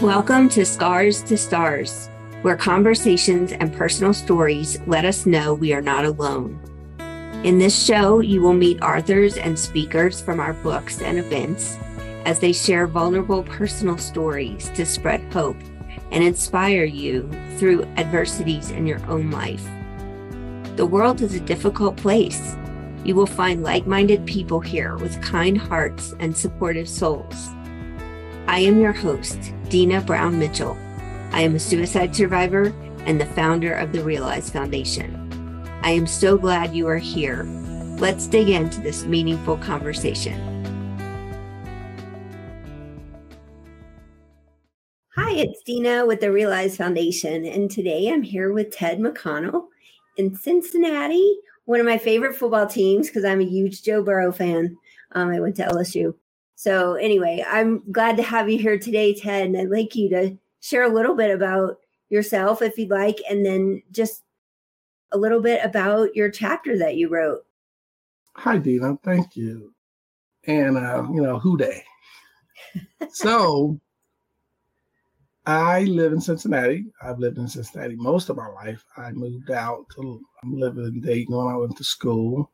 Welcome to Scars to Stars, where conversations and personal stories let us know we are not alone. In this show, you will meet authors and speakers from our books and events as they share vulnerable personal stories to spread hope and inspire you through adversities in your own life. The world is a difficult place. You will find like minded people here with kind hearts and supportive souls. I am your host, Deana Brown Mitchell. I am a suicide survivor and the founder of the Realize Foundation. I am so glad you are here. Let's dig into this meaningful conversation. Hi, it's Deana with the Realize Foundation, and today I'm here with Ted McConnell in Cincinnati, one of my favorite football teams because I'm a huge Joe Burrow fan. Um, I went to LSU. So, anyway, I'm glad to have you here today, Ted. And I'd like you to share a little bit about yourself, if you'd like, and then just a little bit about your chapter that you wrote. Hi, Deana. Thank you. And, uh, you know, Who Dey? so, I live in Cincinnati. I've lived in Cincinnati most of my life. I moved out to I'm living in Dayton when I went to school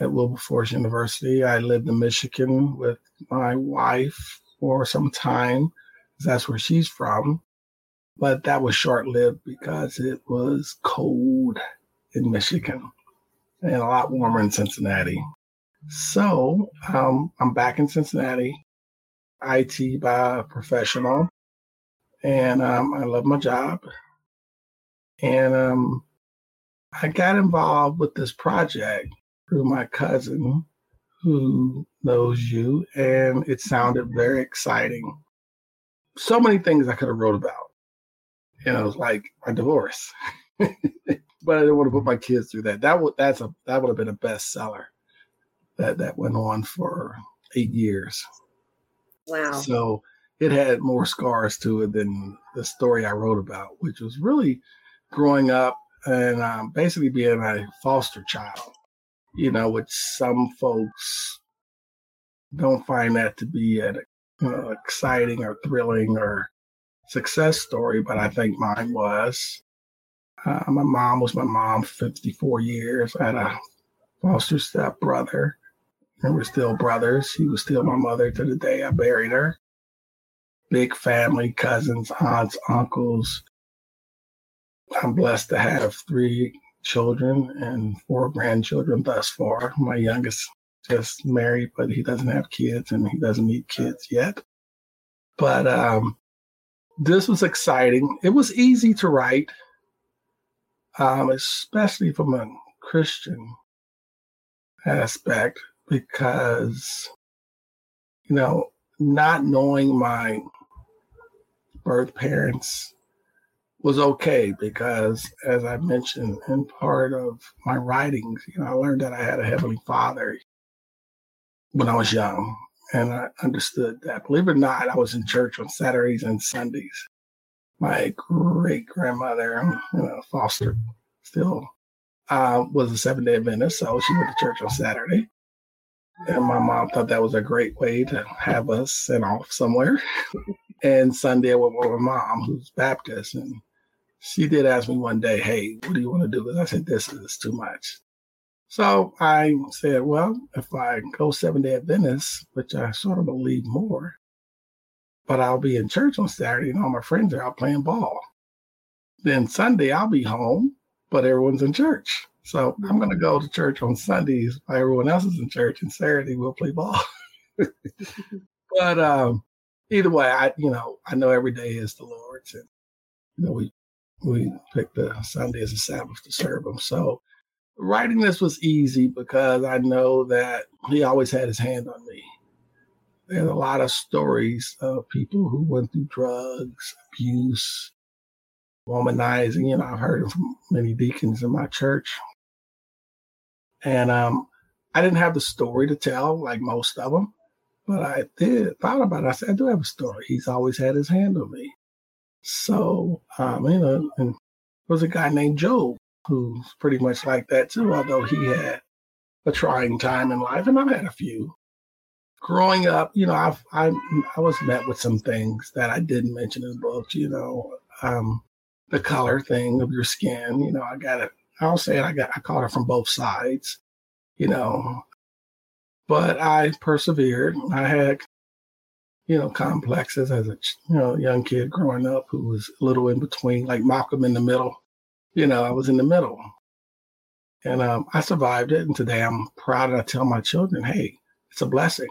at Wilberforce University. I lived in Michigan with my wife for some time. That's where she's from. But that was short lived because it was cold in Michigan and a lot warmer in Cincinnati. So um, I'm back in Cincinnati, IT by professional, and um, I love my job. And um, I got involved with this project through my cousin who knows you, and it sounded very exciting. So many things I could have wrote about. You know, like my divorce. but I didn't want to put my kids through that. That would that's a that would have been a bestseller. That that went on for eight years. Wow. So it had more scars to it than the story I wrote about, which was really growing up and um, basically being a foster child you know, which some folks don't find that to be an exciting or thrilling or success story, but I think mine was. Uh, my mom was my mom 54 years. I had a foster stepbrother. and we're still brothers. He was still my mother to the day I buried her. Big family, cousins, aunts, uncles. I'm blessed to have three children and four grandchildren thus far. My youngest just married, but he doesn't have kids and he doesn't need kids yet. But um, this was exciting. It was easy to write, um, especially from a Christian aspect, because, you know, not knowing my birth parents was okay because, as I mentioned in part of my writings, you know, I learned that I had a heavenly Father when I was young, and I understood that. Believe it or not, I was in church on Saturdays and Sundays. My great grandmother, you know, Foster, still uh, was a seven day Adventist, so she went to church on Saturday. And my mom thought that was a great way to have us sent off somewhere. and Sunday I went with my mom, who's Baptist, and she did ask me one day, Hey, what do you want to do? And I said, This is too much. So I said, Well, if I go seven day Adventist, which I sort of believe more, but I'll be in church on Saturday and all my friends are out playing ball. Then Sunday I'll be home, but everyone's in church. So I'm going to go to church on Sundays while everyone else is in church, and Saturday we'll play ball. but um, either way, I you know I know every day is the Lord's, and you know we we picked the Sunday as a Sabbath to serve him. So writing this was easy because I know that he always had his hand on me. There's a lot of stories of people who went through drugs, abuse, womanizing. You know, I've heard it from many deacons in my church. And um, I didn't have the story to tell like most of them, but I did thought about it. I said, I do have a story. He's always had his hand on me. So, um, you know, and there was a guy named Job who's pretty much like that too, although he had a trying time in life, and I've had a few. growing up, you know, I've, I I was met with some things that I didn't mention in the book. You know, um, the color thing of your skin. You know, I got it. I'll say it. I got I caught it from both sides. You know, but I persevered. I had, you know, complexes as a you know young kid growing up who was a little in between, like Malcolm in the middle. You know, I was in the middle, and um, I survived it. And today I'm proud, and I tell my children, "Hey, it's a blessing."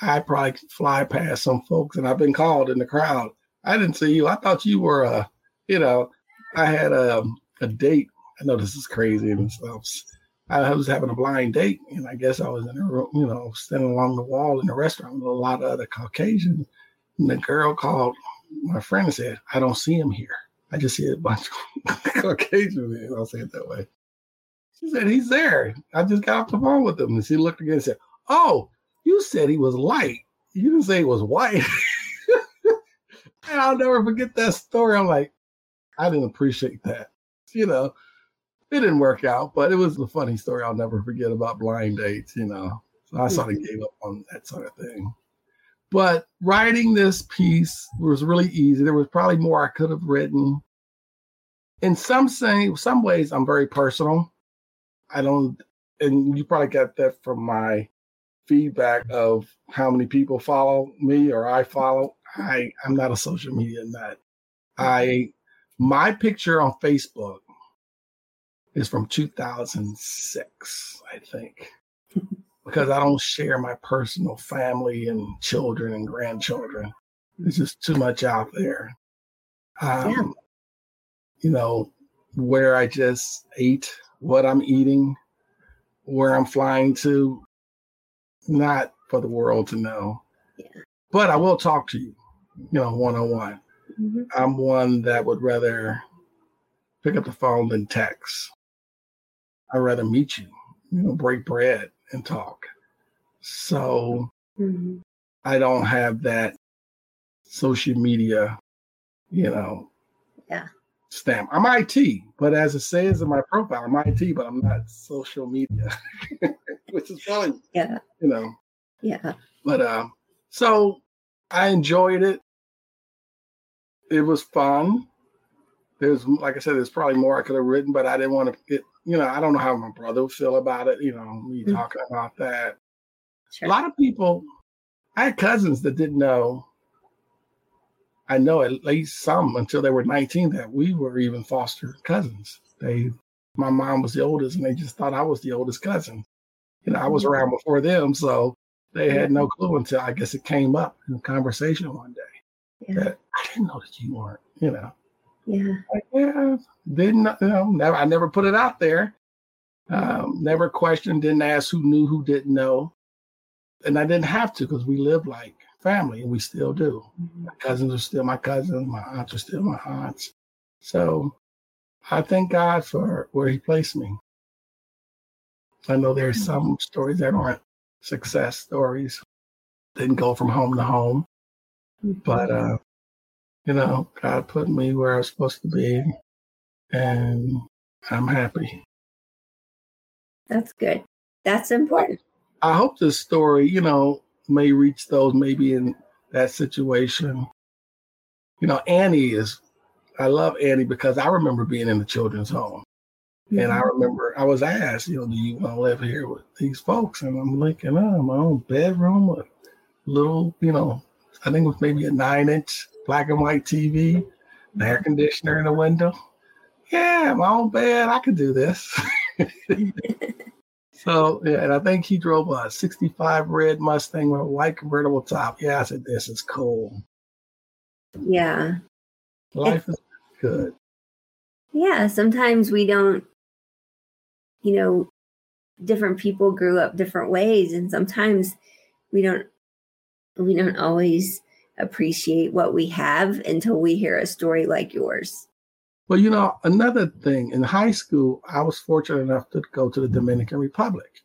I probably fly past some folks, and I've been called in the crowd. I didn't see you. I thought you were a, you know, I had a a date. I know this is crazy and. I was having a blind date, and I guess I was in a room, you know, standing along the wall in the restaurant with a lot of other Caucasians. And the girl called my friend and said, "I don't see him here. I just see a bunch of Caucasians." I'll say it that way. She said, "He's there. I just got off the phone with him." And she looked again and said, "Oh, you said he was light. You didn't say he was white. and I'll never forget that story. I'm like, I didn't appreciate that. You know, it didn't work out, but it was a funny story I'll never forget about blind dates, you know. So I sort of gave up on that sort of thing. But writing this piece was really easy. There was probably more I could have written. In some say, some ways, I'm very personal. I don't, and you probably got that from my feedback of how many people follow me or I follow. I I'm not a social media nut. I my picture on Facebook is from 2006, I think, because I don't share my personal family and children and grandchildren. It's just too much out there. Um, yeah. You know, where I just ate, what I'm eating, where I'm flying to, not for the world to know. Yeah. But I will talk to you, you know, one on one. I'm one that would rather pick up the phone than text. I'd rather meet you, you know, break bread and talk. So mm-hmm. I don't have that social media, you know, yeah. stamp. I'm IT, but as it says in my profile, I'm IT, but I'm not social media, which is probably, yeah, you know, yeah. But um, so I enjoyed it. It was fun. There's, like I said, there's probably more I could have written, but I didn't want to get, you know, I don't know how my brother would feel about it, you know, me mm-hmm. talking about that. Sure. A lot of people, I had cousins that didn't know. I know at least some until they were 19 that we were even foster cousins. They, my mom was the oldest, and they just thought I was the oldest cousin. You know, I was mm-hmm. around before them, so they had no clue until I guess it came up in a conversation one day. Yeah. That I didn't know that you weren't, you know. Yeah. Like, yeah. Didn't you know, never I never put it out there. Um, never questioned, didn't ask who knew, who didn't know. And I didn't have to because we live like family and we still do. Mm-hmm. My cousins are still my cousins, my aunts are still my aunts. So I thank God for where he placed me. I know there's mm-hmm. some stories that aren't success stories. Didn't go from home to home, but mm-hmm. uh, you know, God put me where I was supposed to be, and I'm happy. That's good. That's important. I hope this story, you know, may reach those maybe in that situation. You know, Annie is, I love Annie because I remember being in the children's home. Mm-hmm. And I mm-hmm. remember I was asked, you know, do you want to live here with these folks? And I'm looking, oh, my own bedroom, a little, you know, I think it was maybe a nine inch black and white TV, an air conditioner in the window. Yeah, my own bed, I could do this. so, yeah, and I think he drove a 65 red Mustang with a white convertible top. Yeah, I said, this is cool. Yeah. Life is good. Yeah, sometimes we don't you know, different people grew up different ways and sometimes we don't we don't always appreciate what we have until we hear a story like yours. Well, you know, another thing in high school, I was fortunate enough to go to the Dominican Republic.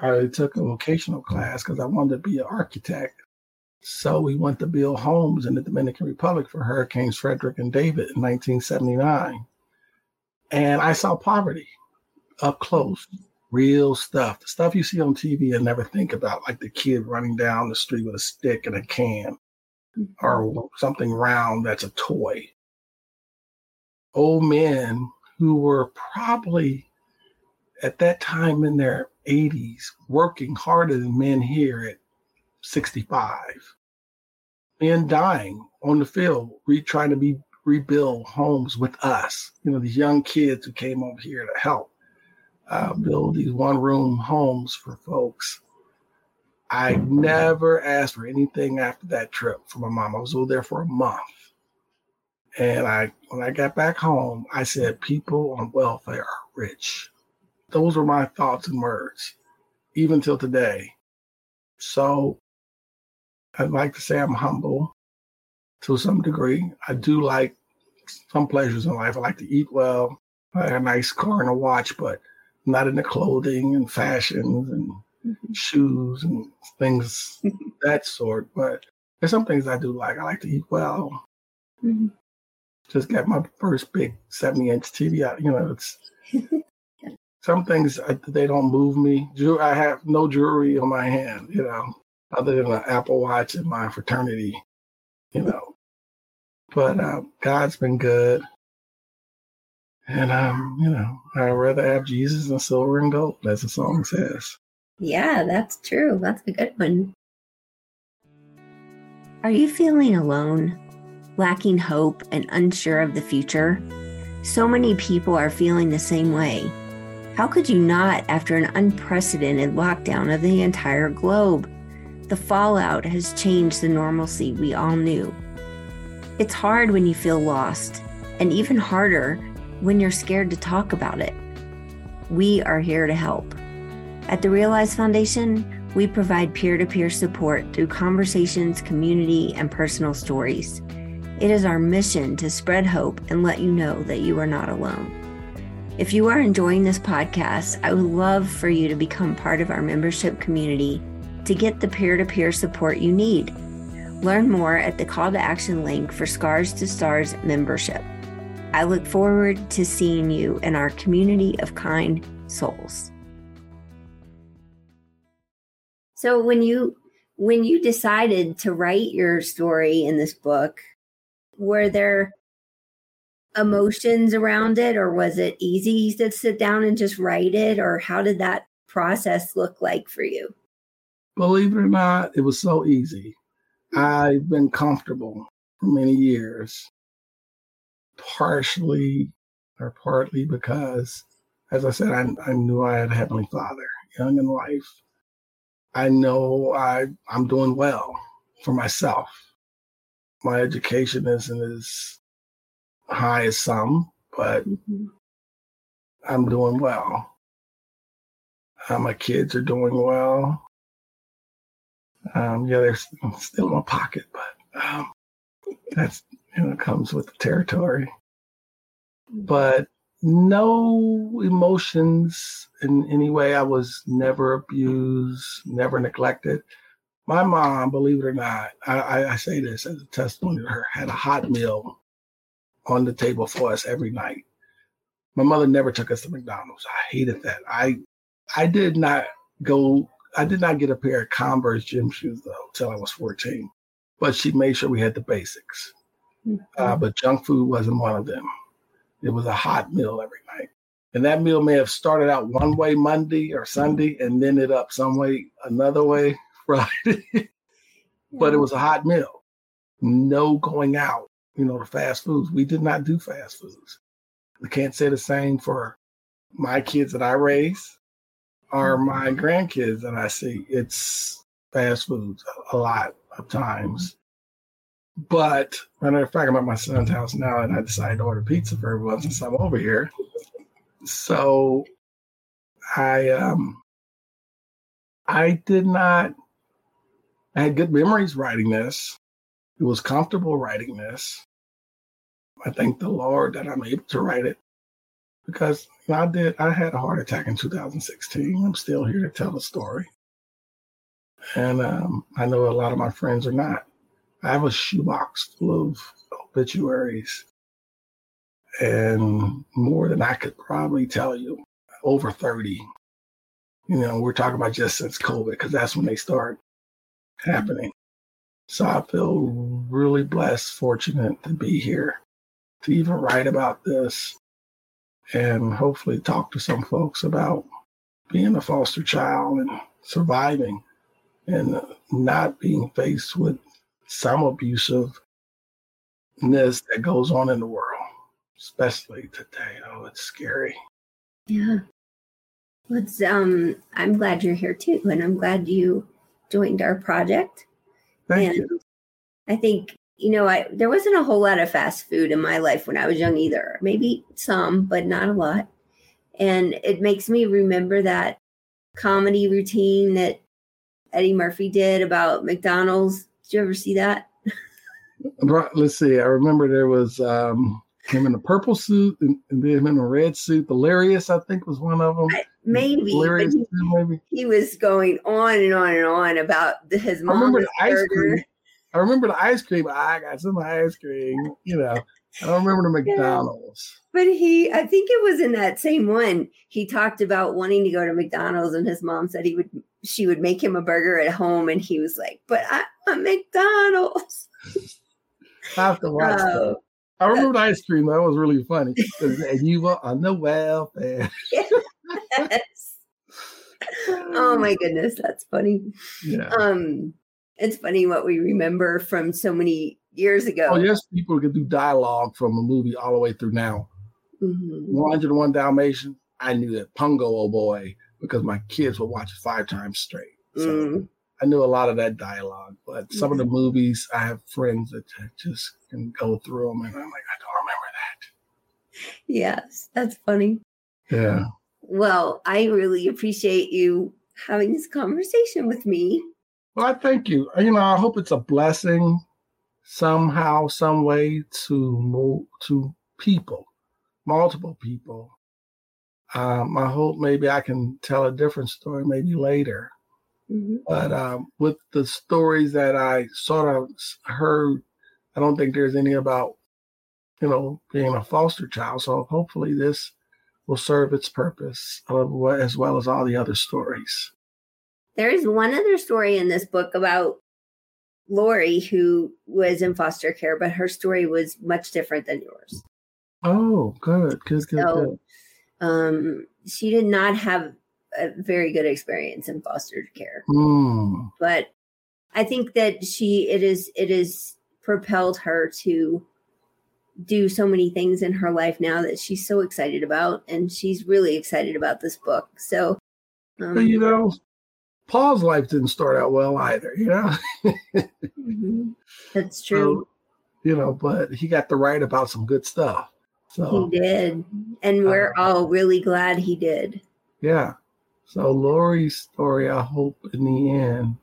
I took a vocational class because I wanted to be an architect. So we went to build homes in the Dominican Republic for Hurricanes Frederic and David in 1979. And I saw poverty up close, real stuff, the stuff you see on TV and never think about, like the kid running down the street with a stick and a can mm-hmm. or something round that's a toy. Old men who were probably at that time in their 80s working harder than men here at 65. Men dying on the field, re- trying to be rebuild homes with us. You know, these young kids who came over here to help uh, build these one room homes for folks. I never asked for anything after that trip for my mom. I was over there for a month. And I when I got back home, I said people on welfare are rich. Those were my thoughts and words, even till today. So I'd like to say I'm humble to some degree. I do like some pleasures in life. I like to eat well, I have a nice car and a watch, but not in the clothing and fashions and mm-hmm. shoes and things that sort. But there's some things I do like. I like to eat well. Mm-hmm. Just got my first big 70 inch TV out. You know, it's some things I, they don't move me. I have no jewelry on my hand, you know, other than an Apple Watch in my fraternity, you know. But um, God's been good. And um, you know, I'd rather have Jesus than silver and gold, as the song says. Yeah, that's true. That's a good one. Are you feeling alone, lacking hope, and unsure of the future? So many people are feeling the same way. How could you not after an unprecedented lockdown of the entire globe? The fallout has changed the normalcy we all knew. It's hard when you feel lost, and even harder when you're scared to talk about it. We are here to help. At the Realize Foundation, we provide peer to peer support through conversations, community, and personal stories. It is our mission to spread hope and let you know that you are not alone. If you are enjoying this podcast, I would love for you to become part of our membership community to get the peer to peer support you need. Learn more at the call to action link for Scars to Stars membership. I look forward to seeing you in our community of kind souls. So when you when you decided to write your story in this book, were there emotions around it or was it easy to sit down and just write it or how did that process look like for you? Believe it or not, it was so easy. Hmm. I've been comfortable for many years partially or partly because, as I said, I, I knew I had a Heavenly Father, young in life. I know I, I'm doing well for myself. My education isn't as high as some, but mm-hmm. I'm doing well. Uh, my kids are doing well. Um, yeah, they're still in my pocket, but um, that's you know, comes with the territory. But no emotions in any way. I was never abused, never neglected. My mom, believe it or not, I, I say this as a testimony to her, had a hot meal on the table for us every night. My mother never took us to McDonald's. I hated that. I I did not go I did not get a pair of Converse gym shoes though till I was 14. But she made sure we had the basics. Mm-hmm. Uh, but junk food wasn't one of them. It was a hot meal every night. And that meal may have started out one way Monday or Sunday and ended up some way another way Friday. but it was a hot meal. No going out, you know, the fast foods. We did not do fast foods. I can't say the same for my kids that I raise or mm-hmm. my grandkids that I see. It's fast foods a lot of times. But matter of fact, I'm at my son's house now, and I decided to order pizza for everyone since I'm over here. So I um I did not I had good memories writing this. It was comfortable writing this. I thank the Lord that I'm able to write it because I did I had a heart attack in 2016. I'm still here to tell the story. And um, I know a lot of my friends are not. I have a shoebox full of obituaries and more than I could probably tell you, over 30. You know, we're talking about just since COVID because that's when they start happening. So I feel really blessed, fortunate to be here, to even write about this, and hopefully talk to some folks about being a foster child and surviving and not being faced with some abusiveness that goes on in the world, especially today. Oh, it's scary. Yeah. Let's um I'm glad you're here too, and I'm glad you joined our project. Thank and you. I think, you know, I there wasn't a whole lot of fast food in my life when I was young either. Maybe some, but not a lot. And it makes me remember that comedy routine that Eddie Murphy did about McDonald's. Did you ever see that? Right, Let's see. I remember there was um, him in a purple suit and, and then him in a red suit. Delirious, I think, was one of them. I- Maybe, Delirious, he, maybe. he was going on and on and on about the- his I remember the ice cream. I remember the ice cream. I got some ice cream. You know, I don't remember the McDonald's. But he, I think it was in that same one. He talked about wanting to go to McDonald's, and his mom said he would, she would make him a burger at home, and he was like, "But I want McDonald's." I have to watch that. Oh, I remember the ice cream. That was really funny. And you were on the welfare. yes. oh my goodness, that's funny. Yeah. Um, it's funny what we remember from so many years ago. Oh, yes, people can do dialogue from a movie all the way through now. Mhm. 101 Dalmatians, I knew that Pongo, oh boy, because my kids would watch it five times straight. So Mm. I knew a lot of that dialogue. But some of the movies, I have friends that just can go through them, and I'm like, I don't remember that. Yes, that's funny. Yeah. Well, I really appreciate you having this conversation with me. Well, I thank you. You know, I hope it's a blessing somehow, some way to move to people, multiple people. Um, I hope maybe I can tell a different story maybe later. Mhm. But um, with the stories that I sort of heard, I don't think there's any about, you know, being a foster child. So hopefully this will serve its purpose as well as all the other stories. There is one other story in this book about Lori who was in foster care, but her story was much different than yours. Oh, good, good, good, So- good. Um, she did not have a very good experience in foster care, Mm, but I think that she it is it is propelled her to do so many things in her life now that she's so excited about, and she's really excited about this book. So, um, you know, Paul's life didn't start out well either. You know, mhm, that's true. So, you know, but he got to write about some good stuff. So He did. And we're all really glad he did. yeah. So Lori's story, I hope in the end,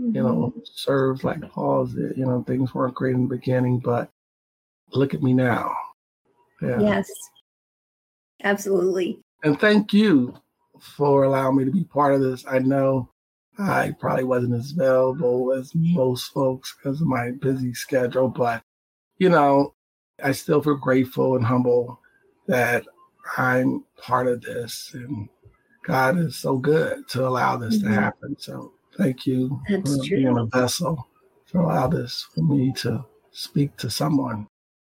Mm-hmm. you know, serves like Paul's did. You know, things weren't great in the beginning, but look at me now. Yeah. Yes. Absolutely. And thank you for allowing me to be part of this. I know I probably wasn't as available as most folks because of my busy schedule, but you know, I still feel grateful and humble that I'm part of this and God is so good to allow this Mhm. to happen. So thank you That's for true. being a vessel to allow this for me to speak to someone.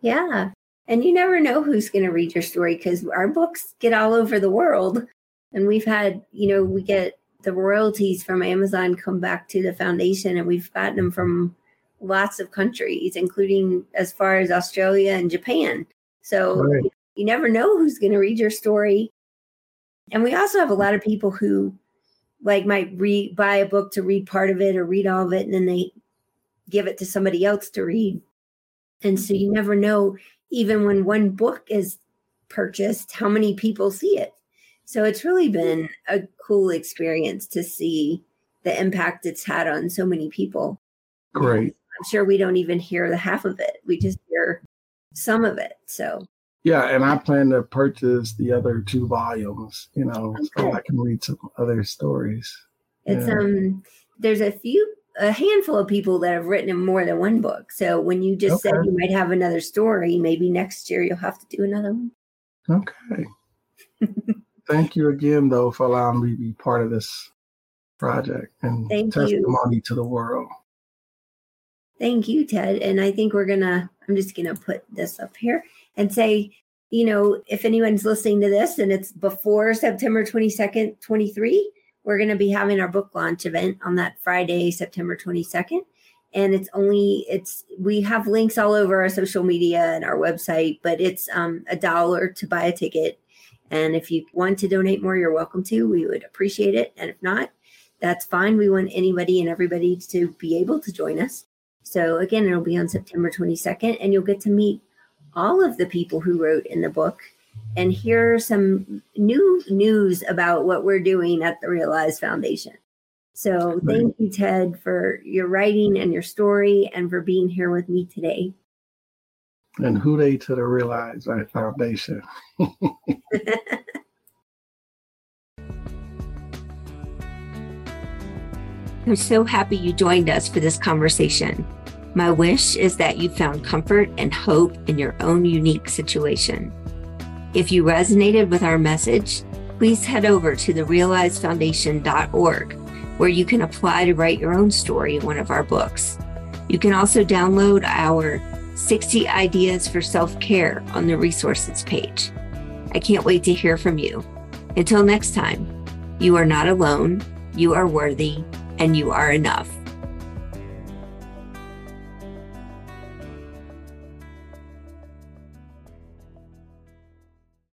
Yeah. And you never know who's going to read your story because our books get all over the world. And we've had, you know, we get the royalties from Amazon come back to the foundation, and we've gotten them from lots of countries, including as far as Australia and Japan. So Right. you never know who's going to read your story. And we also have a lot of people who like might read buy a book to read part of it or read all of it and then they give it to somebody else to read. And so you never know even when one book is purchased how many people see it. So it's really been a cool experience to see the impact it's had on so many people. Great. I'm sure we don't even hear the half of it. We just hear some of it. So Yeah, and I plan to purchase the other two volumes, you know, so I can read some other stories. It's Yeah. um there's a few a handful of people that have written more than one book. So when you just said you might have another story, maybe next year you'll have to do another one. Okay. Thank you again, though, for allowing me to be part of this project and Thank testimony you. to the world. Thank you, Ted. And I think we're going to, I'm just going to put this up here and say, you know, if anyone's listening to this and it's before September 22nd, 23, we're going to be having our book launch event on that Friday, September 22nd. And it's only, it's, we have links all over our social media and our website, but it's um, a dollar to buy a ticket. And if you want to donate more, you're welcome to. We would appreciate it. And if not, that's fine. We want anybody and everybody to be able to join us. So again, it'll be on September 22nd, and you'll get to meet all of the people who wrote in the book and hear some new news about what we're doing at the Realize Foundation. So thank you, Ted, for your writing and your story and for being here with me today. And Who Dey to the Realize our Foundation. I'm so happy you joined us for this conversation. My wish is that you found comfort and hope in your own unique situation. If you resonated with our message, please head over to therealizefoundation.org where you can apply to write your own story in one of our books. You can also download our 60 Ideas for Self Care on the resources page. I can't wait to hear from you. Until next time, you are not alone, you are worthy, and you are enough.